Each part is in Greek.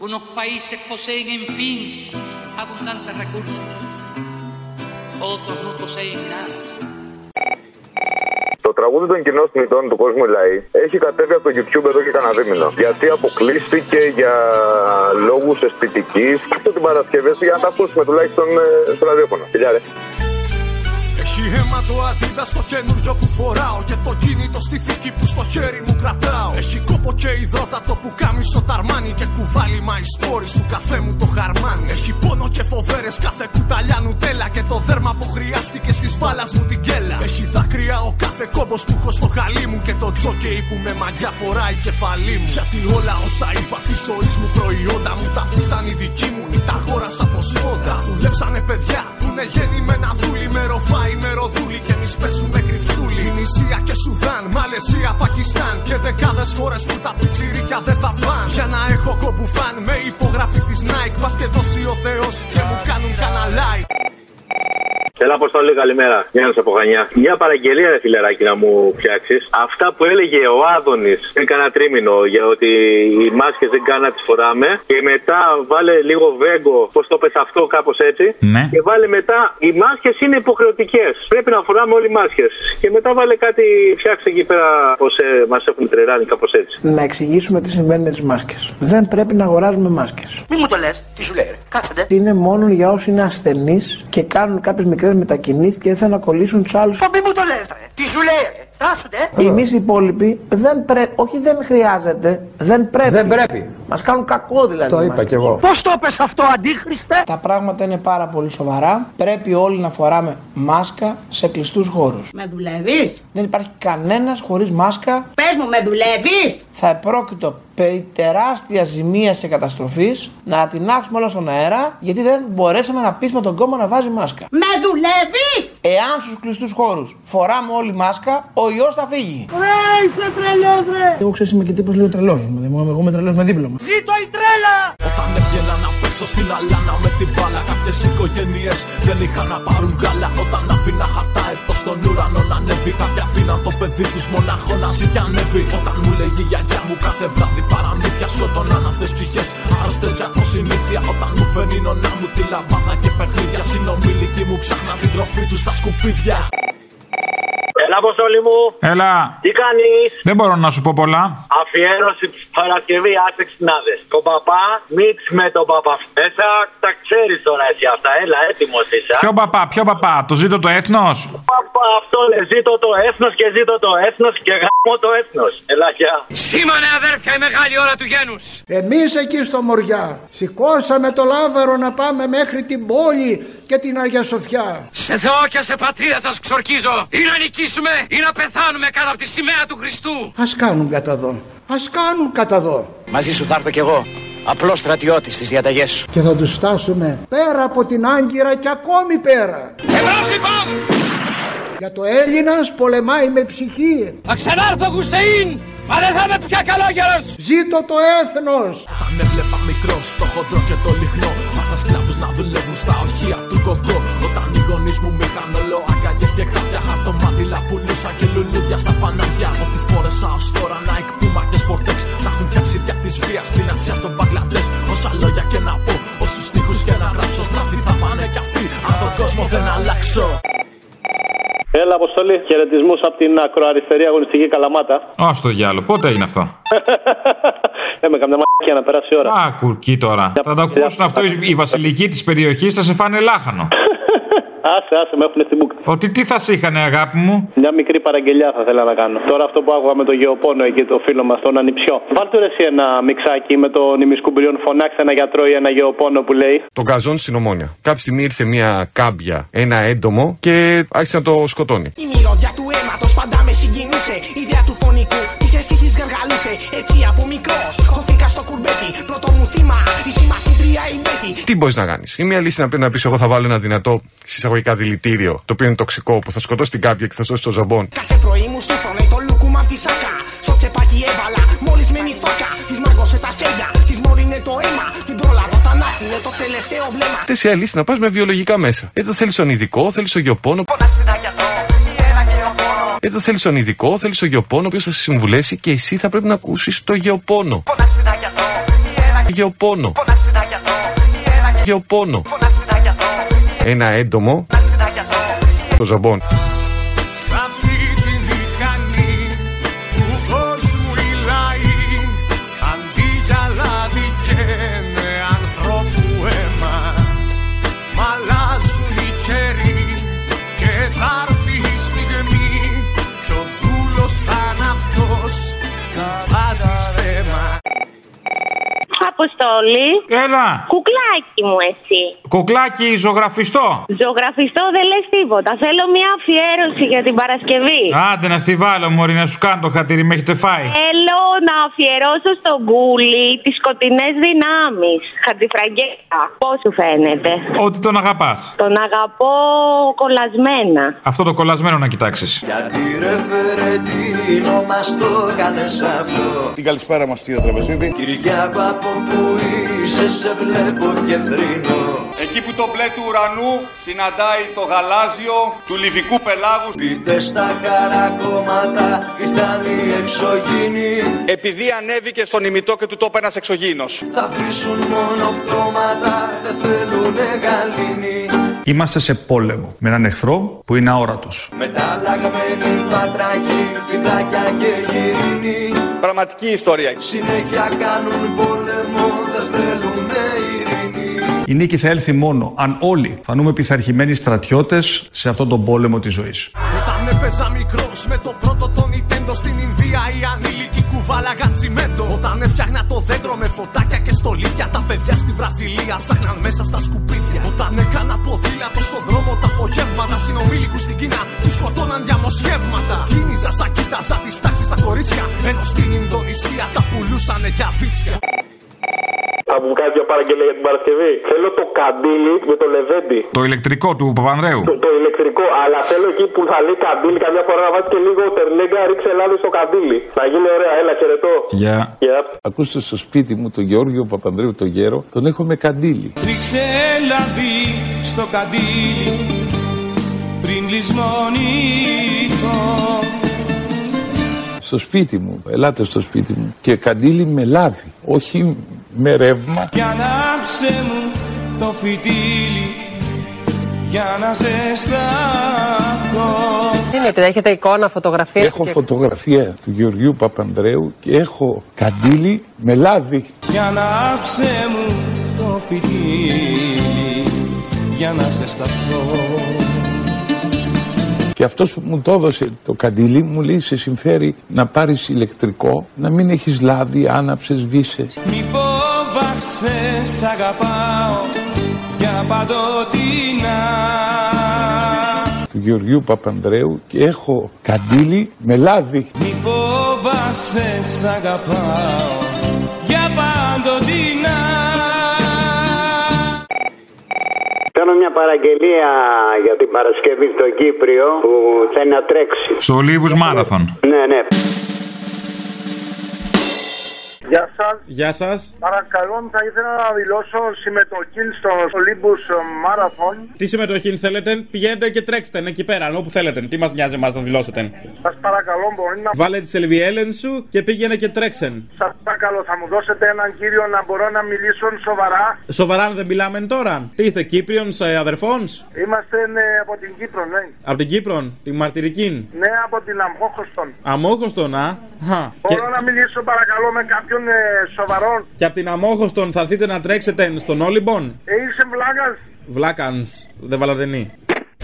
Unos países poseen, en fin, abundantes recursos. Otros no poseen nada. Το τραγούδι των κοινών θνητών του κόσμου Λαή έχει κατέβει από το YouTube εδώ και κανένα δίμηνο. Γιατί αποκλείστηκε για λόγους αισθητικής αυτό την Παρασκευή για να τα ακούσουμε τουλάχιστον ε, στο ραδιόφωνο. Φιλιά, ρε. Έχει αίμα το αντίδα στο καινούριο που φοράω Και το κινητό στη θήκη που στο χέρι μου κρατάω Έχει κόπο και υδρότατο που κάμισο ταρμάνι Και κουβάλι μα σπόρι του καφέ μου το χαρμάνι Έχει πόνο και φοβέρες κάθε κουταλιά νουτέλα Και το δέρμα που χρειάστηκε στις μπάλας μου την κέλα. Έχει δάκρυα ο κάθε κόμπος που έχω στο χαλί μου Και το τζόκεϊ που με μαγιά φοράει κεφαλή μου. Γιατί όλα όσα είπα της ζωής μου προϊόντα μου Τα αφήσαν οι δικοί μου. Ή τα αγόρασα από σπόντα Δουλέψανε παιδιά που είναι γεννημένα δούλοι Με ροφάι, με ροδούλοι Σουδάν, Μαλαισία, Πακιστάν Και δεκάδες χώρες που τα πιτσιρίκια δεν θα φαν Για να έχω κομπουφάν με υπογραφή της Nike Μας και δώσει ο Θεός Αποστολή, καλημέρα. Γιάννη από Χανιά. Μια παραγγελία, ρε φιλεράκι, να μου φτιάξεις. Αυτά που έλεγε ο Άδωνης πριν κάνα τρίμηνο για ότι οι μάσκες δεν κάνουν να τις φοράμε. Και μετά βάλε λίγο βέγκο, πώς το πες αυτό, κάπως έτσι. Ναι. Και βάλε μετά, οι μάσκες είναι υποχρεωτικές. Πρέπει να φοράμε όλοι μάσκες. Και μετά βάλε κάτι, φτιάξε εκεί πέρα πώ ε, μας έχουν τρελάνει, κάπως έτσι. Να εξηγήσουμε τι συμβαίνει με τις μάσκες. Δεν πρέπει να αγοράζουμε μάσκες. Μη μου το λες, τι σου λέει, ρε. Κάτσατε. Είναι μόνο για όσοι είναι ασθενείς και κάνουν κάποιες μικρές μετακινήσει και δεν θέλουν να κολλήσουν τους άλλους. Πω μη μου το λες, ρε. Τι σου λέει, ρε. Στάσουνε. Εμείς οι υπόλοιποι δεν πρέπει, όχι δεν χρειάζεται, δεν πρέπει. Δεν πρέπει. Μας κάνουν κακό δηλαδή. Το οι είπα μάσκες. κι εγώ. Πώς το πες αυτό, αντίχριστε; Τα πράγματα είναι πάρα πολύ σοβαρά. Πρέπει όλοι να φοράμε μάσκα σε κλειστούς χώρους. Με δουλεύεις; Δεν υπάρχει κανένας χωρίς μάσκα. Πες μου, με δουλεύεις; Θα επρόκειτο περί τεράστιας ζημίας και καταστροφής να τεινάξουμε όλα στον αέρα γιατί δεν μπορέσαμε να πείσουμε τον κόμμα να βάζει μάσκα. Με δουλεύεις. Εάν στους κλειστούς χώρους φοράμε όλοι μάσκα, ο ιός θα φύγει. Ρε, είσαι τρελός, ρε. Εγώ ξέρω είμαι και τύπος λίγο τρελός. Εγώ είμαι τρελός με δίπλωμα. Ζήτω η τρέλα. Όταν έβγαινα να πέσω στην αλάνα με την μπάλα. Κάποιες οικογένειες δεν είχαν να πάρουν γάλα. Όταν άφηνα χαρτά εδώ στον ουρανό να ανέβει Κάποια αφήναν το παιδί τους μονάχο να ζει και ανέβει. Όταν μου λέγει η γιαγιά μου κάθε βράδυ παραμύθια Σκοτώναν αυτές ψυχές. Άρρωστες από συνήθεια Όταν μου φέρνει η νονά μου τη λαμπάδα και παιχνίδια. Συνομιλικοί μου ψάχναν την τροφή τους στα σκουπίδια Έλα, Αποστολή μου. Έλα. Τι κάνεις; Δεν μπορώ να σου πω πολλά. Αφιέρωση της Παρασκευή, άσε ξυνάδε. Το παπά, μίξ με τον παπά. Μέσα τα ξέρεις τώρα εσύ αυτά. Έλα, έτοιμος είσαι. α. Ποιο παπά, ποιο παπά, το ζήτω το έθνος; Παπά, αυτό λέει. Ζήτω το έθνος και ζήτω το έθνος και γάμω το έθνος. Έλα, γεια. Σήμανε αδέρφια η μεγάλη ώρα του γένους. Εμείς εκεί στο Μοριά σηκώσαμε το λάβαρο να πάμε μέχρι την πόλη και την Αγία Σοφιά. Σε Θεό και σε πατρίδα σας ξορκίζω. Ή να νικήσουμε ή να πεθάνουμε κάτω από τη σημαία του Χριστού. Ας κάνουν κατά δω. Ας κάνουν κατά δω. Μαζί σου θα έρθω κι εγώ. Απλός στρατιώτης στις διαταγές σου. Και θα τους φτάσουμε πέρα από την Άγκυρα και ακόμη πέρα. Ευρώπη πάμε! Για το Έλληνας πολεμάει με ψυχή. Θα ξανάρθω Χουσεΐν! Μα δεν θα είμαι πια καλόγερος! Ζήτω το έθνος. Όταν έβλεπα μικρό στο χοντρό και το λιχνό Μάσα σκλάβους να δουλεύουν στα ορχεία του κοκκό Όταν οι γονείς μου με είχαν όλο αγκαλιές και χάπια Χαρτομάτιλα πουλούσα και λουλούδια στα φανάρια Ό,τι φόρεσα ως τώρα Nike, Puma και Sportex Να έχουν φτιάξει δια της βίας στην Ασία στο Μπαγκλαντές Όσα λόγια και να πω, όσους στίχους και να γράψω Στράφη θα πάνε κι αυτοί, αν τον κόσμο δεν αλλάξω Έλα, Αποστολή. Χαιρετισμούς από την ακροαριστερή αγωνιστική Καλαμάτα. Ω το διάλογο, πότε έγινε αυτό; Έμε καμιά μαγική να περάσει η ώρα. Α, κουρκί τώρα. Θα το ακούσουν αυτό οι οι βασιλικοί της περιοχής, θα σε φάνε λάχανο. Άσε, άσε, με έχουν στην μπουκ. Ότι τι θα σε είχανε, αγάπη μου; Μια μικρή παραγγελιά θα ήθελα να κάνω. Τώρα αυτό που άκουγα με το γεωπόνο εκεί, το φίλο μας, τον Ανιψιό. Βάλτε ρε εσύ ένα μιξάκι με τον ημισκουμπριόν. Φωνάξτε ένα γιατρό ή ένα γεωπόνο που λέει. Τον καζόν στην ομόνια. Κάποια στιγμή ήρθε μια κάμπια, ένα έντομο και άρχισε να το σκοτώνει. Η μυρωδιά του αίματος πάντα με συγκινούσε Η γαργαλούσε Έτσι από μικρός χωθήκα στο κουρμπέτι Πρώτο μου θύμα η συμμαθήτρια η Μπέτη Τι μπορείς να κάνεις; Η μία λύση είναι να πεις: Εγώ θα βάλω ένα δυνατό συσσαγωγικά δηλητήριο, το οποίο είναι τοξικό, που θα σκοτώσει την κάμπια και θα σώσει το ζαμπόν. Κάθε πρωί μου σύμφωνε το λουκούμα τη σάκα Στο τσεπάκι έβαλα μολυσμένη φάκα Της μάγωσε τα χέρια, της μόλυνε το αίμα Την πρόλαβα όταν άφηνε το τελευταίο βλέμμα Τε η λύση να πας με βιολογικά μέσα. Εδώ θέλεις τον ειδικό, θέλεις τον γεωπόνο. Εδώ θέλεις τον ειδικό, θέλεις τον γεωπόνο, ο οποίος θα σε συμβουλέσει και εσύ θα πρέπει να ακούσεις το γεωπόνο. Γεωπόνο. Γεωπόνο. Ένα έντομο. Το ζαμπόν. Έλα. Κουκλάκι μου εσύ. Κουκλάκι ζωγραφιστό. Ζωγραφιστό δεν λες τίποτα. Θέλω μια αφιέρωση για την Παρασκευή. Άντε να στη βάλω, Μωρή, να σου κάνω το χατήρι, με έχετε φάει. Θέλω να αφιερώσω στον Κούλι τις σκοτεινές δυνάμεις. Χαντιφραγκέτα. Πώς σου φαίνεται; Ότι τον αγαπάς. Τον αγαπώ κολλασμένα. Αυτό το κολλασμένο να κοιτάξεις. Γιατί ρε Φερετίνο μας το κάνες αυτό; Την καλησπέρα μας κύριε Τραπεζίδη. Κυριάκο από που είσαι σε βλέπω και θρύνω Εκεί που το μπλε του ουρανού συναντάει το γαλάζιο του λιβικού πελάγου. Πείτε στα χαρακόμματα ήρθαν οι εξωγήινοι Επειδή ανέβηκε στον ημιτό και του τόπου ένας εξωγήινος. Θα βρίσουν μόνο πτώματα δεν θέλουνε γαλήνη Είμαστε σε πόλεμο με έναν εχθρό που είναι αόρατος. Μεταλλαγμένοι πατραχοί, φιδάκια και γυρίνοι Πραγματική ιστορία. Συνέχεια κάνουν πόλεμο δεν θέλουνε ειρήνη Η νίκη θα έλθει μόνο αν όλοι φανούμε πειθαρχημένοι στρατιώτες σε αυτόν τον πόλεμο της ζωής. Όταν έπαιζα μικρός με το πρώτο το Nintendo στην Ινδία, οι ανήλικοι κουβάλαγαν τσιμέντο. Όταν έφτιαχνα το δέντρο με φωτάκια και στολίδια, τα παιδιά στη Βραζιλία ψάχναν μέσα στα σκουπίδια. Όταν έκανα ποδήλατο στον δρόμο τα απογεύματα, συνομήλικους στην Κίνα τους σκοτώναν διαμοσχεύματα. Κίνηζα σαν κοίταζα τις τάξεις στα κορίτσια, ενώ στην Ινδονησία τα πουλούσανε για βίτσια. Θα μου κάνει μια παραγγελία για την Παρασκευή. Θέλω το καντήλι με το λεβέντι. Το ηλεκτρικό του Παπανδρέου. Το, το ηλεκτρικό, αλλά θέλω εκεί που θα λέει καντήλι καμιά φορά να βάζει και λίγο τερλέγκα, ρίξε λάδι στο καντήλι. Θα γίνει ωραία, έλα χαιρετώ. Γεια. Γεια. Ακούστε στο σπίτι μου τον Γεώργιο Παπανδρέου τον γέρο, τον έχω με καντήλι. Ρίξε λαδί στο καντήλι πριν λησμονηθώ Στο σπίτι μου, ελάτε στο σπίτι μου και καντήλι με λάδι, όχι με ρεύμα. Κι ανάψε μου το φυτίλι για να ζεσταθώ Είναι, έχετε εικόνα, φωτογραφία. Έχω φωτογραφία του Γεωργίου Παπανδρέου και έχω καντήλι με λάδι. Κι ανάψε μου το φυτίλι για να ζεσταθώ Και αυτός που μου το έδωσε το καντήλι μου λέει σε συμφέρει να πάρεις ηλεκτρικό, να μην έχεις λάδι, άναψες, βύσες. Μη φοβάσαι, σ' αγαπάω για παντοτινά Του Γεωργίου Παπανδρέου και έχω καντήλι με λάδι. Μη φοβάσαι, σ' αγαπάω για παντοτινά Κάνω μια παραγγελία για την Παρασκευή στο Κύπριο που θέλει να τρέξει. Στο Ολύμπους Μάραθον. Ναι, ναι. Γεια σας. Γεια σας. Παρακαλώ, θα ήθελα να δηλώσω συμμετοχή στο Olympus Marathon. Τι συμμετοχή θέλετε, πηγαίνετε και τρέξτε εκεί πέρα, όπου θέλετε. Τι μας νοιάζει εμάς να δηλώσετε; Σας παρακαλώ, μπορεί να. Βάλε τη Ελβιέλεν σου και πήγαινε και τρέξεν. Σας παρακαλώ, θα μου δώσετε έναν κύριο να μπορώ να μιλήσω σοβαρά. Σοβαρά δεν μιλάμε τώρα. Τι είστε, Κύπριονς αδερφών. Είμαστε ναι, από την Κύπρο, ναι. Από την Κύπρο, τη Μαρτυρική. Ναι, από την Αμόχωστον. Αμόχωστον, α. Μπορώ να μιλήσω παρακαλώ με κάποιον ε, σοβαρό. Και από την Αμόχωστον θα έρθετε να τρέξετε στον Όλυμπον; Ε, είσαι βλάκας. Βλάκανς, δεν βαλαδενή.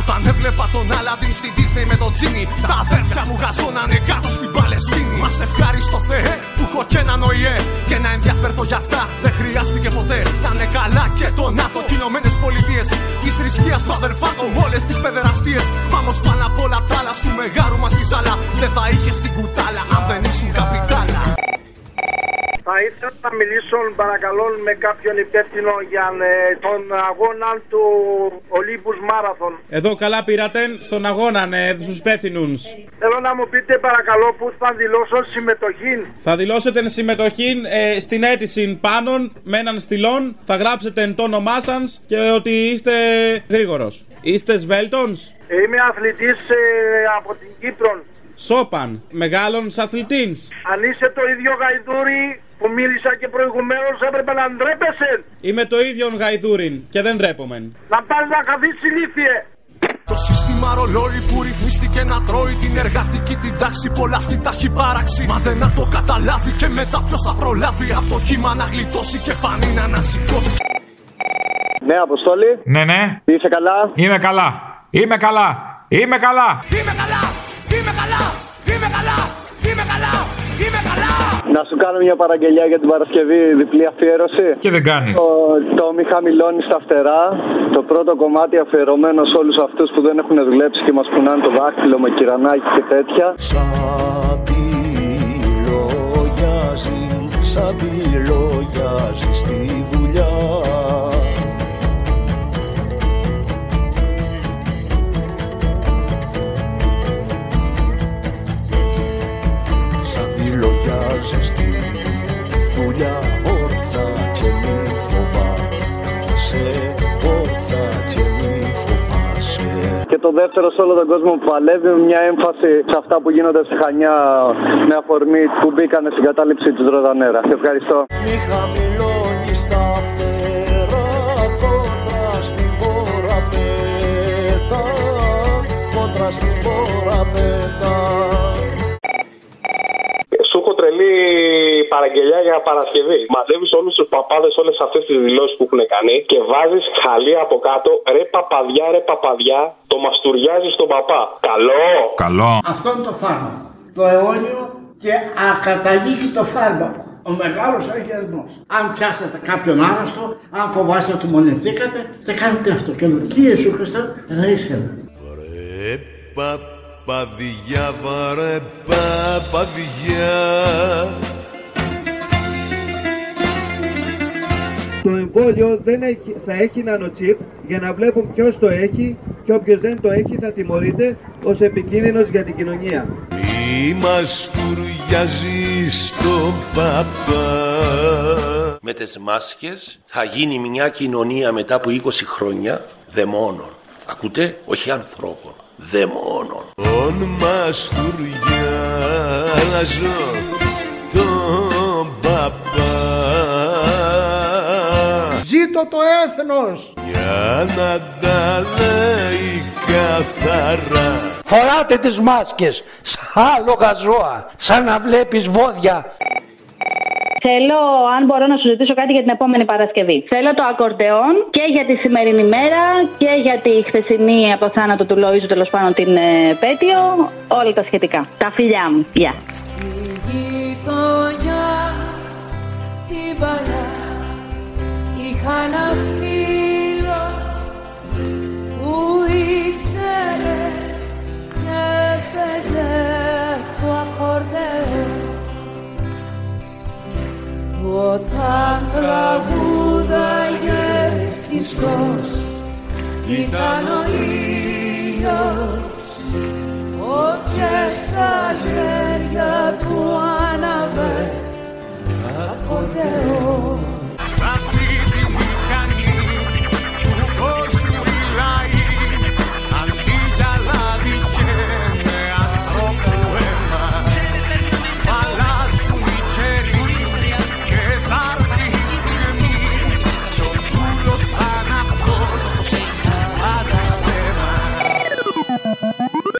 Όταν έβλεπα τον Αλαντίν στη Disney με τον Τζίνι Τα αδέρφια μου γαζώνανε κάτω στην Παλαιστίνη Μας ευχάριστο Θεέ που έχω και έναν ΟΗΕ Και να ενδιαφέρθω για αυτά δεν χρειάστηκε ποτέ Να είναι καλά και το ΝΑΤΟ και Ηνωμένες Πολιτείες Της θρησκείας του αδερφάτων όλες τις παιδεραστίες Πάμε πάνω απ' όλα τα άλλα του μεγάρου μας τη ζάλα Δεν θα είχες την κουτάλα αν δεν ήσουν καπιτάλα θα ήθελα να μιλήσω παρακαλώ με κάποιον υπεύθυνο για ε, τον αγώνα του Olympus Marathon. Εδώ καλά πήρατε στον αγώνα, ναι, στους υπεύθυνους. Θέλω να μου πείτε παρακαλώ που θα δηλώσω συμμετοχή. Θα δηλώσετε συμμετοχή ε, στην αίτηση πάνω με έναν στυλόν. Θα γράψετε το όνομά σας και ότι είστε γρήγορος. Είστε σβέλτονς; Είμαι αθλητής ε, από την Κύπρο. Σόπαν, μεγάλων αθλητής. Αν είσαι το ίδιο γαϊδούρι, που μίλησα και προηγουμένως έπρεπε να ντρέπεσαι. Είμαι το ίδιο γαϊδούριν και δεν ντρέπομαι. Να πας να καθίσεις ηλίθιε. Το σύστημα ρολόι που ρυθμίστηκε να τρώει την εργατική την τάξη. Πολλά αυτή τα έχει παράξει. Μα δεν να το καταλάβει και μετά ποιος θα προλάβει από το κύμα να γλιτώσει και πανί να ανασηκώσει. Ναι, Αποστόλη. Ναι, ναι. Είσαι καλά. Είμαι καλά; Είμαι καλά. Είμαι καλά. Είμαι καλά. Είμαι καλά. Είμαι καλά. Κάνω μια παραγγελιά για την Παρασκευή διπλή αφιέρωση. Και δεν κάνεις. Το, το μη χαμηλώνει στα φτερά. Το πρώτο κομμάτι αφιερωμένο σε όλους αυτούς που δεν έχουν δουλέψει και μας πουνάνε το δάχτυλο με κυρανάκι και τέτοια. Σαν τη λογιάζει, σαν τη λογιάζει στη δουλειά δεύτερο σε όλο τον κόσμο που παλεύει με μια έμφαση σε αυτά που γίνονται στη Χανιά με αφορμή που μπήκανε στην κατάληψη της Ροδανέρα. Σε ευχαριστώ. Μη χαμηλώνεις τα παραγγελιά για Παρασκευή. Μαζεύεις όλους τους παπάδες όλες αυτές τις δηλώσεις που έχουν κάνει και βάζεις χαλί από κάτω. Ρε παπαδιά, ρε παπαδιά, το μαστουριάζεις στον παπά. Καλό! Καλό. Αυτό είναι το φάρμακο. Το αιώνιο και ακαταλήγει το φάρμακο. Ο μεγάλος αγιασμός. Αν πιάσετε κάποιον άρρωστο, αν φοβάστε ότι μολυνθήκατε, δεν κάνετε αυτό. Και λέω, τι Ιησού Χριστέ, ελέησέ με. Ρε παπαδιά, βαρε παπαδιά Το εμβόλιο δεν έχει, θα έχει νανοτσίπ για να βλέπουν ποιος το έχει και όποιος δεν το έχει θα τιμωρείται ως επικίνδυνος για την κοινωνία. Μη μαστουριάζει στον παπά Με τις μάσκες θα γίνει μια κοινωνία μετά από 20 χρόνια δαιμόνων. Ακούτε, όχι ανθρώπων, δαιμόνων. Τον μαστουριάζω τον παπά Ζήτω το έθνος. Για να τα λέει καθαρά Φοράτε τις μάσκες σαν άλογα ζώα, σαν να βλέπεις βόδια. Θέλω, αν μπορώ να σου ζητήσω κάτι για την επόμενη Παρασκευή. Θέλω το ακορντεόν και για τη σημερινή μέρα και για τη χθεσινή από θάνατο του Λοίζου, τέλος πάντων την ε, Πέτειο. Όλα τα σχετικά. Τα φιλιά μου. Γεια. γειτονιά την παλιά είχα ένα φίλο που ήξερε και παίζε το ακορδεόν όταν τραγούδαγε ευτυχώς ήταν ο ήλιος Φωτιές στα χέρια του άναβε ακορδεόν